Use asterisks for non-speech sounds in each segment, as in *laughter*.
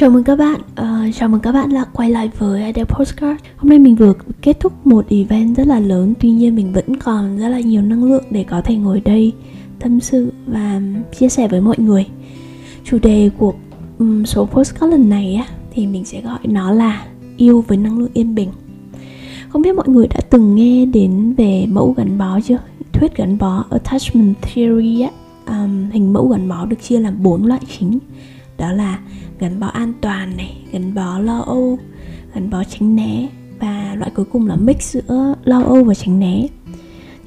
Chào mừng các bạn, uh, chào mừng các bạn đã quay lại với Adele Postcard. Hôm nay mình vừa kết thúc một event rất là lớn Tuy nhiên mình vẫn còn rất là nhiều năng lượng để có thể ngồi đây tâm sự và chia sẻ với mọi người. Chủ đề của um, số postcard lần này á, thì mình sẽ gọi nó là yêu với năng lượng yên bình. Không biết mọi người đã từng nghe đến về mẫu gắn bó chưa? Thuyết gắn bó Attachment Theory á um, Hình mẫu gắn bó được chia làm bốn loại chính. Đó là gắn bó an toàn này, gắn bó lo âu, gắn bó tránh né và loại cuối cùng là mix giữa lo âu và tránh né.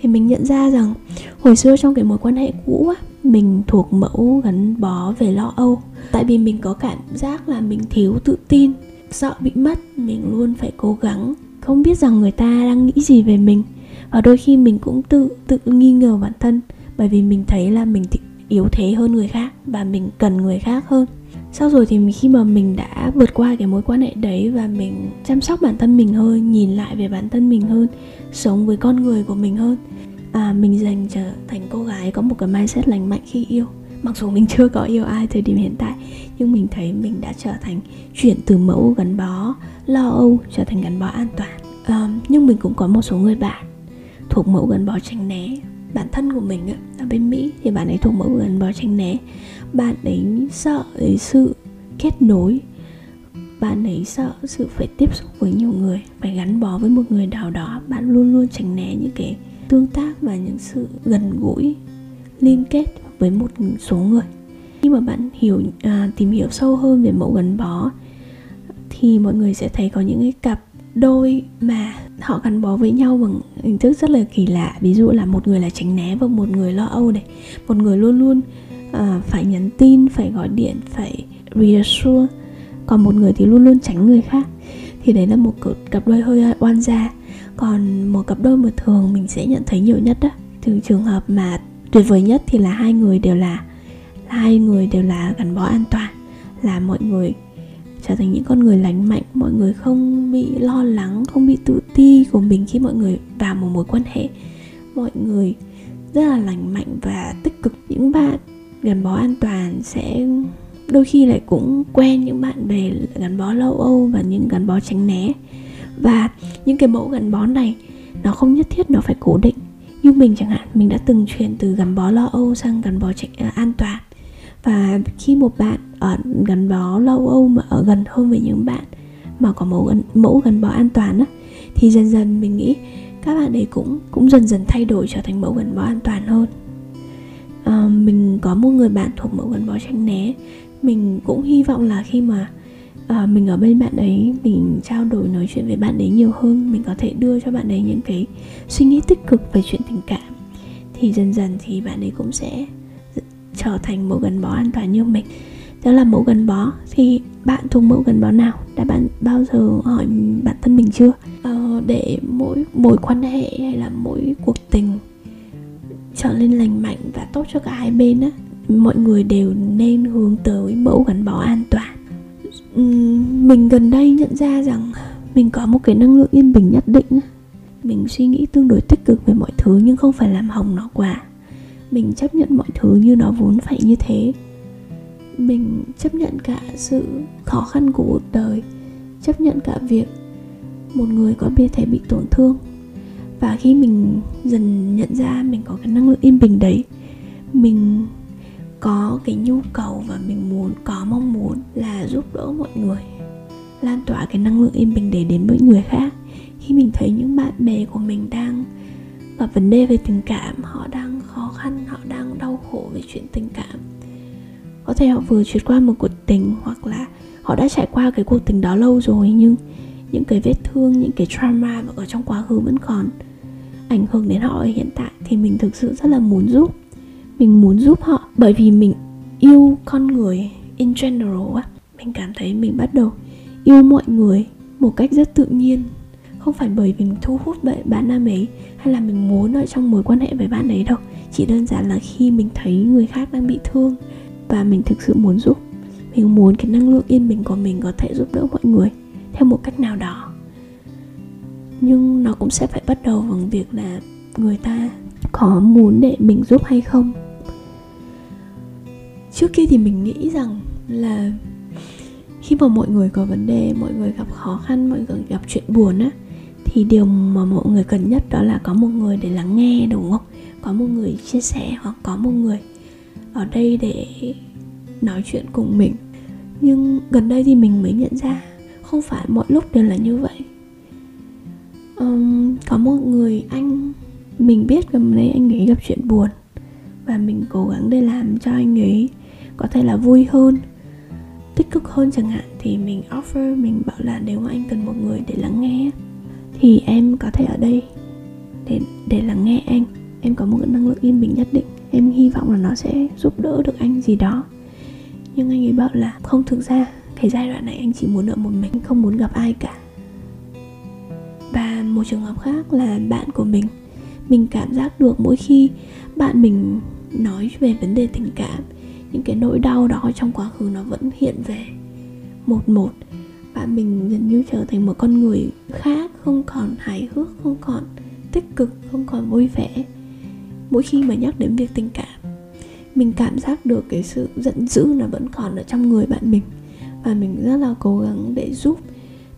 Thì mình nhận ra rằng hồi xưa trong cái mối quan hệ cũ á, mình thuộc mẫu gắn bó về lo âu. Tại vì mình có cảm giác là mình thiếu tự tin, sợ bị mất, mình luôn phải cố gắng không biết rằng người ta đang nghĩ gì về mình. Và đôi khi mình cũng tự tự nghi ngờ bản thân bởi vì mình thấy là mình yếu thế hơn người khác và mình cần người khác hơn sau rồi thì khi mà mình đã vượt qua cái mối quan hệ đấy và mình chăm sóc bản thân mình hơn nhìn lại về bản thân mình hơn sống với con người của mình hơn à mình dành trở thành cô gái có một cái mindset lành mạnh khi yêu. Mặc dù mình *laughs* chưa có yêu ai thời điểm hiện tại nhưng mình thấy mình đã trở thành chuyển từ mẫu gắn bó lo âu trở thành gắn bó an toàn. À, nhưng mình cũng có một số người bạn thuộc mẫu gắn bó tránh né bản thân của mình ở bên mỹ thì bạn ấy thuộc mẫu gắn bó tránh né. Bạn ấy sợ ấy sự kết nối bạn ấy sợ sự phải tiếp xúc với nhiều người phải gắn bó với một người nào đó. Bạn luôn luôn tránh né những cái tương tác và những sự gần gũi liên kết với một số người. Khi mà bạn hiểu à, tìm hiểu sâu hơn về mẫu gắn bó thì mọi người sẽ thấy có những cái cặp đôi mà họ gắn bó với nhau bằng hình thức rất là kỳ lạ. Ví dụ là một người là tránh né và một người lo âu này. Một người luôn luôn uh, phải nhắn tin phải gọi điện phải reassure. Còn một người thì luôn luôn tránh người khác. Thì đấy là một cặp đôi hơi oan gia. Còn một cặp đôi mà thường mình sẽ nhận thấy nhiều nhất đó từ trường hợp mà tuyệt vời nhất thì là hai người đều là, là hai người đều là gắn bó an toàn là mọi người trở thành những con người lành mạnh mọi người không bị lo lắng không bị tự ti của mình khi mọi người vào một mối quan hệ. Mọi người rất là lành mạnh và tích cực. Những bạn gắn bó an toàn sẽ đôi khi lại cũng quen những bạn bè gắn bó lâu âu và những gắn bó tránh né. Và những cái mẫu gắn bó này nó không nhất thiết nó phải cố định. Như mình chẳng hạn mình đã từng chuyển từ gắn bó lo âu sang gắn bó tránh, à, an toàn. Và khi một bạn ở gắn bó lâu âu mà ở gần hơn với những bạn mà có mẫu gắn, mẫu gắn bó an toàn á thì dần dần mình nghĩ các bạn ấy cũng cũng dần dần thay đổi trở thành mẫu gắn bó an toàn hơn. À, mình có một người bạn thuộc mẫu gắn bó tránh né. Mình cũng hy vọng là khi mà à, mình ở bên bạn ấy mình trao đổi nói chuyện với bạn ấy nhiều hơn mình có thể đưa cho bạn ấy những cái suy nghĩ tích cực về chuyện tình cảm thì dần dần thì bạn ấy cũng sẽ trở thành mẫu gắn bó an toàn như mình đó là mẫu gắn bó. Thì bạn thuộc mẫu gắn bó nào? Đã bạn bao giờ hỏi bản thân mình chưa? Ờ, để mỗi mối quan hệ hay là mỗi cuộc tình trở nên lành mạnh và tốt cho cả hai bên á mọi người đều nên hướng tới mẫu gắn bó an toàn. Mình gần đây nhận ra rằng mình có một cái năng lượng yên bình nhất định mình suy nghĩ tương đối tích cực về mọi thứ nhưng không phải làm hỏng nó quá. Mình chấp nhận mọi thứ như nó vốn phải như thế mình chấp nhận cả sự khó khăn của cuộc đời, chấp nhận cả việc một người có thể bị tổn thương. Và khi mình dần nhận ra mình có cái năng lượng yên bình đấy, mình có cái nhu cầu và mình muốn, có mong muốn là giúp đỡ mọi người, lan tỏa cái năng lượng yên bình để đến với người khác. Khi mình thấy những bạn bè của mình đang gặp vấn đề về tình cảm, họ đang khó khăn, họ đang đau khổ về chuyện tình cảm có thể họ vừa trượt qua một cuộc tình hoặc là họ đã trải qua cái cuộc tình đó lâu rồi, nhưng những cái vết thương, những cái trauma ở trong quá khứ vẫn còn. Ảnh hưởng đến họ ở hiện tại thì mình thực sự rất là muốn giúp. Mình muốn giúp họ bởi vì mình yêu con người in general á. Mình cảm thấy mình bắt đầu yêu mọi người một cách rất tự nhiên. Không phải bởi vì mình thu hút bởi bạn nam ấy hay là mình muốn ở trong mối quan hệ với bạn ấy đâu. Chỉ đơn giản là khi mình thấy người khác đang bị thương và mình thực sự muốn giúp. Mình muốn cái năng lượng yên bình của mình có thể giúp đỡ mọi người theo một cách nào đó. Nhưng nó cũng sẽ phải bắt đầu bằng việc là người ta có muốn để mình giúp hay không. Trước kia thì mình nghĩ rằng là khi mà mọi người có vấn đề, mọi người gặp khó khăn, mọi người gặp chuyện buồn á, thì điều mà mọi người cần nhất đó là có một người để lắng nghe, đúng không? Có một người chia sẻ hoặc có một người ở đây để nói chuyện cùng mình. Nhưng gần đây thì mình mới nhận ra không phải mọi lúc đều là như vậy. Um, có một người anh mình biết gần đây anh ấy gặp chuyện buồn và mình cố gắng để làm cho anh ấy có thể là vui hơn tích cực hơn chẳng hạn thì mình offer mình bảo là nếu mà anh cần một người để lắng nghe thì em có thể ở đây để để lắng nghe anh. Em có một cái năng lượng yên bình nhất định. Em hy vọng là nó sẽ giúp đỡ được anh gì đó nhưng anh ấy bảo là không, thực ra cái giai đoạn này anh chỉ muốn ở một mình không muốn gặp ai cả. Và một trường hợp khác là bạn của mình. Mình cảm giác được mỗi khi bạn mình nói về vấn đề tình cảm, những cái nỗi đau đó trong quá khứ nó vẫn hiện về. Một một, bạn mình dần như trở thành một con người khác, không còn hài hước, không còn tích cực, không còn vui vẻ. Mỗi khi mà nhắc đến việc tình cảm mình cảm giác được cái sự giận dữ là vẫn còn ở trong người bạn mình. Và mình rất là cố gắng để giúp,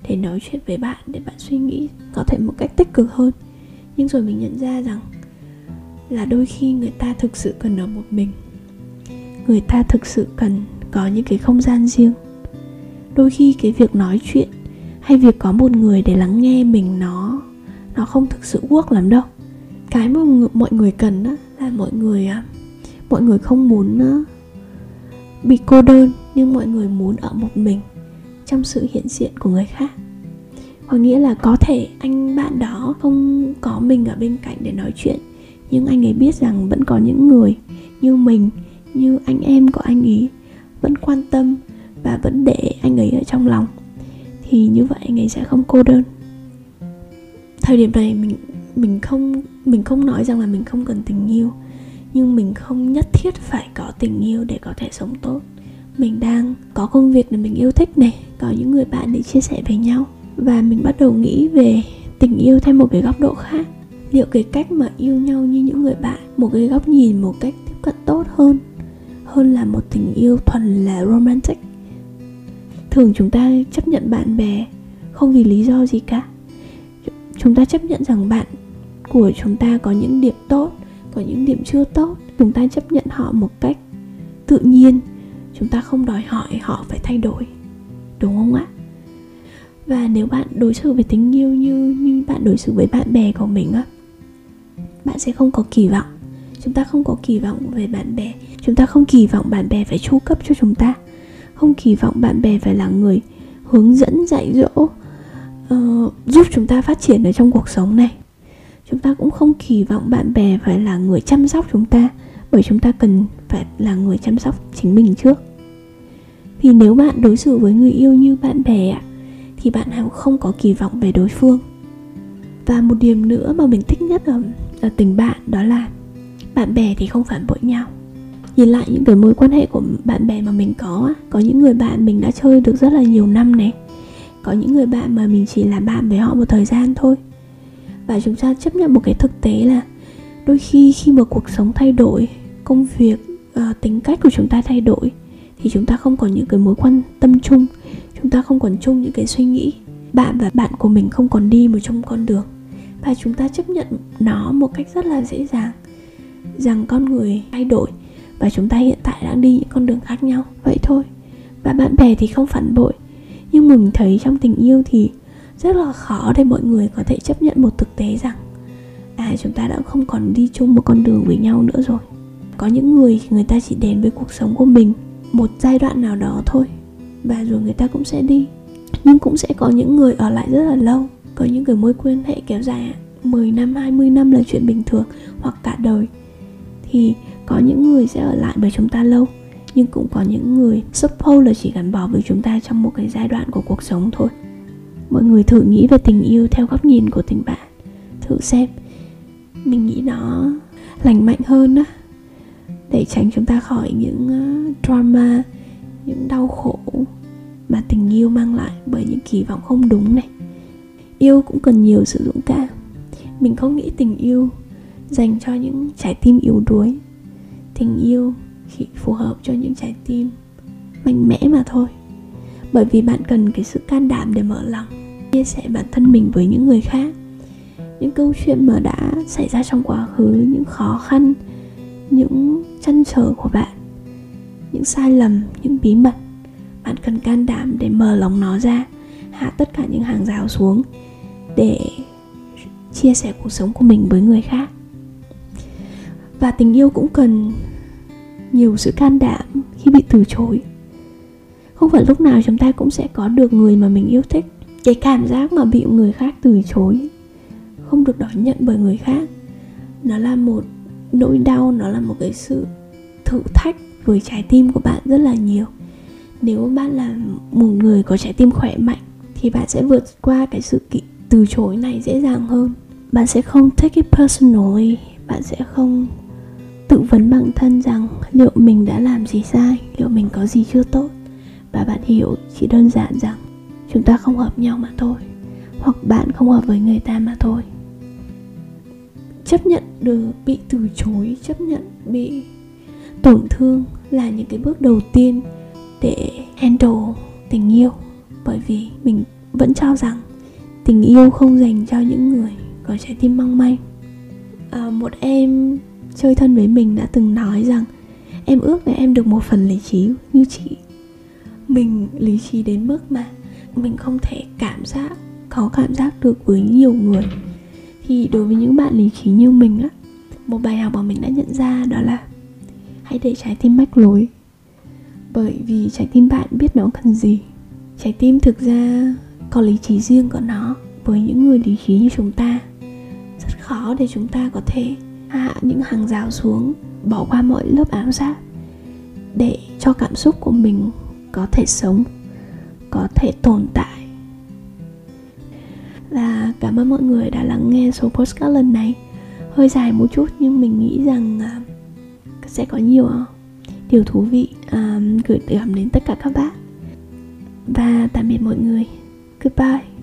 để nói chuyện với bạn, để bạn suy nghĩ có thể một cách tích cực hơn. Nhưng rồi mình nhận ra rằng là đôi khi người ta thực sự cần ở một mình. Người ta thực sự cần có những cái không gian riêng. Đôi khi cái việc nói chuyện hay việc có một người để lắng nghe mình nó nó không thực sự work lắm đâu. Cái mà mọi người cần đó là mọi người à, mọi người không muốn ờ, bị cô đơn, nhưng mọi người muốn ở một mình trong sự hiện diện của người khác. Có nghĩa là có thể anh bạn đó không có mình ở bên cạnh để nói chuyện, nhưng anh ấy biết rằng vẫn có những người như mình, như anh em của anh ấy, vẫn quan tâm và vẫn để anh ấy ở trong lòng. Thì như vậy anh ấy sẽ không cô đơn. Thời điểm này mình mình không mình không nói rằng là mình không cần tình yêu nhưng mình không nhất thiết phải có tình yêu để có thể sống tốt. Mình đang có công việc để mình yêu thích này, có những người bạn để chia sẻ với nhau. Và mình bắt đầu nghĩ về tình yêu theo một cái góc độ khác. Liệu cái cách mà yêu nhau như những người bạn, một cái góc nhìn, một cách tiếp cận tốt hơn hơn là một tình yêu thuần là romantic? Thường chúng ta chấp nhận bạn bè không vì lý do gì cả. Chúng ta chấp nhận rằng bạn của chúng ta có những điểm tốt có những điểm chưa tốt chúng ta chấp nhận họ một cách tự nhiên. Chúng ta không đòi hỏi họ phải thay đổi đúng không ạ? Và nếu bạn đối xử với tình yêu như như bạn đối xử với bạn bè của mình á bạn sẽ không có kỳ vọng. Chúng ta không có kỳ vọng về bạn bè. Chúng ta không kỳ vọng bạn bè phải chu cấp cho chúng ta. Không kỳ vọng bạn bè phải là người hướng dẫn dạy dỗ uh, giúp chúng ta phát triển ở trong cuộc sống này chúng ta cũng không kỳ vọng bạn bè phải là người chăm sóc chúng ta bởi chúng ta cần phải là người chăm sóc chính mình trước. Vì nếu bạn đối xử với người yêu như bạn bè thì bạn không có kỳ vọng về đối phương. Và một điểm nữa mà mình thích nhất ở, ở tình bạn đó là bạn bè thì không phản bội nhau. Nhìn lại những cái mối quan hệ của bạn bè mà mình có có những người bạn mình đã chơi được rất là nhiều năm này có những người bạn mà mình chỉ là bạn với họ một thời gian thôi và chúng ta chấp nhận một cái thực tế là đôi khi khi mà cuộc sống thay đổi công việc uh, tính cách của chúng ta thay đổi thì chúng ta không còn những cái mối quan tâm chung chúng ta không còn chung những cái suy nghĩ bạn và bạn của mình không còn đi một trong con đường. Và chúng ta chấp nhận nó một cách rất là dễ dàng rằng con người thay đổi và chúng ta hiện tại đang đi những con đường khác nhau. Vậy thôi. Và bạn bè thì không phản bội nhưng mình thấy trong tình yêu thì rất là khó để mọi người có thể chấp nhận một thực tế rằng à chúng ta đã không còn đi chung một con đường với nhau nữa rồi. Có những người người ta chỉ đến với cuộc sống của mình một giai đoạn nào đó thôi và rồi người ta cũng sẽ đi. Nhưng cũng sẽ có những người ở lại rất là lâu có những cái mối quan hệ kéo dài 10 năm, 20 năm là chuyện bình thường hoặc cả đời. Thì có những người sẽ ở lại với chúng ta lâu nhưng cũng có những người suppose là chỉ gắn bó với chúng ta trong một cái giai đoạn của cuộc sống thôi mọi người thử nghĩ về tình yêu theo góc nhìn của tình bạn. Thử xem, mình nghĩ nó lành mạnh hơn á, để tránh chúng ta khỏi những ờ, drama, những đau khổ mà tình yêu mang lại bởi những kỳ vọng không đúng này. Yêu cũng cần nhiều sự dũng cảm. Mình không nghĩ tình yêu dành cho những trái tim yếu đuối. Tình yêu chỉ phù hợp cho những trái tim mạnh mẽ mà thôi bởi vì bạn cần cái sự can đảm để mở lòng, chia sẻ bản thân mình với những người khác. Những câu chuyện mà đã xảy ra trong quá khứ, những khó khăn, những chăn trở của bạn, những sai lầm, những bí mật, bạn cần can đảm để mở lòng nó ra, hạ tất cả những hàng rào xuống để chia sẻ cuộc sống của mình với người khác. Và tình yêu cũng cần nhiều sự can đảm khi bị từ chối không phải lúc nào chúng ta cũng sẽ có được người mà mình yêu thích. Cái cảm giác mà bị người khác từ chối, không được đón nhận bởi người khác, nó là một nỗi đau, nó là một cái sự thử thách với trái tim của bạn rất là nhiều. Nếu bạn là một người có trái tim khỏe mạnh, thì bạn sẽ vượt qua cái sự kỵ, từ chối này dễ dàng hơn. Bạn sẽ không take it personally, bạn sẽ không tự vấn bản thân rằng liệu mình đã làm gì sai, liệu mình có gì chưa tốt và bạn hiểu chỉ đơn giản rằng chúng ta không hợp nhau mà thôi hoặc bạn không hợp với người ta mà thôi. Chấp nhận được bị từ chối chấp nhận bị tổn thương là những cái bước đầu tiên để handle tình yêu. Bởi vì mình vẫn cho rằng tình yêu không dành cho những người có trái tim mong manh. À, một em chơi thân với mình đã từng nói rằng em ước là em được một phần lý trí như chị mình lý trí đến mức mà mình không thể cảm giác, có cảm giác được với nhiều người. Thì đối với những bạn lý trí như mình á, một bài học mà mình đã nhận ra đó là hãy để trái tim mách lối. Bởi vì trái tim bạn biết nó cần gì. Trái tim thực ra có lý trí riêng của nó với những người lý trí như chúng ta. Rất khó để chúng ta có thể hạ những hàng rào xuống, bỏ qua mọi lớp áo giáp để cho cảm xúc của mình có thể sống có thể tồn tại. Và cảm ơn mọi người đã lắng nghe số postcard lần này. Hơi dài một chút nhưng mình nghĩ rằng à, sẽ có nhiều à, điều thú vị um, gửi gắm đến tất cả các bạn. Và tạm biệt mọi người. Goodbye.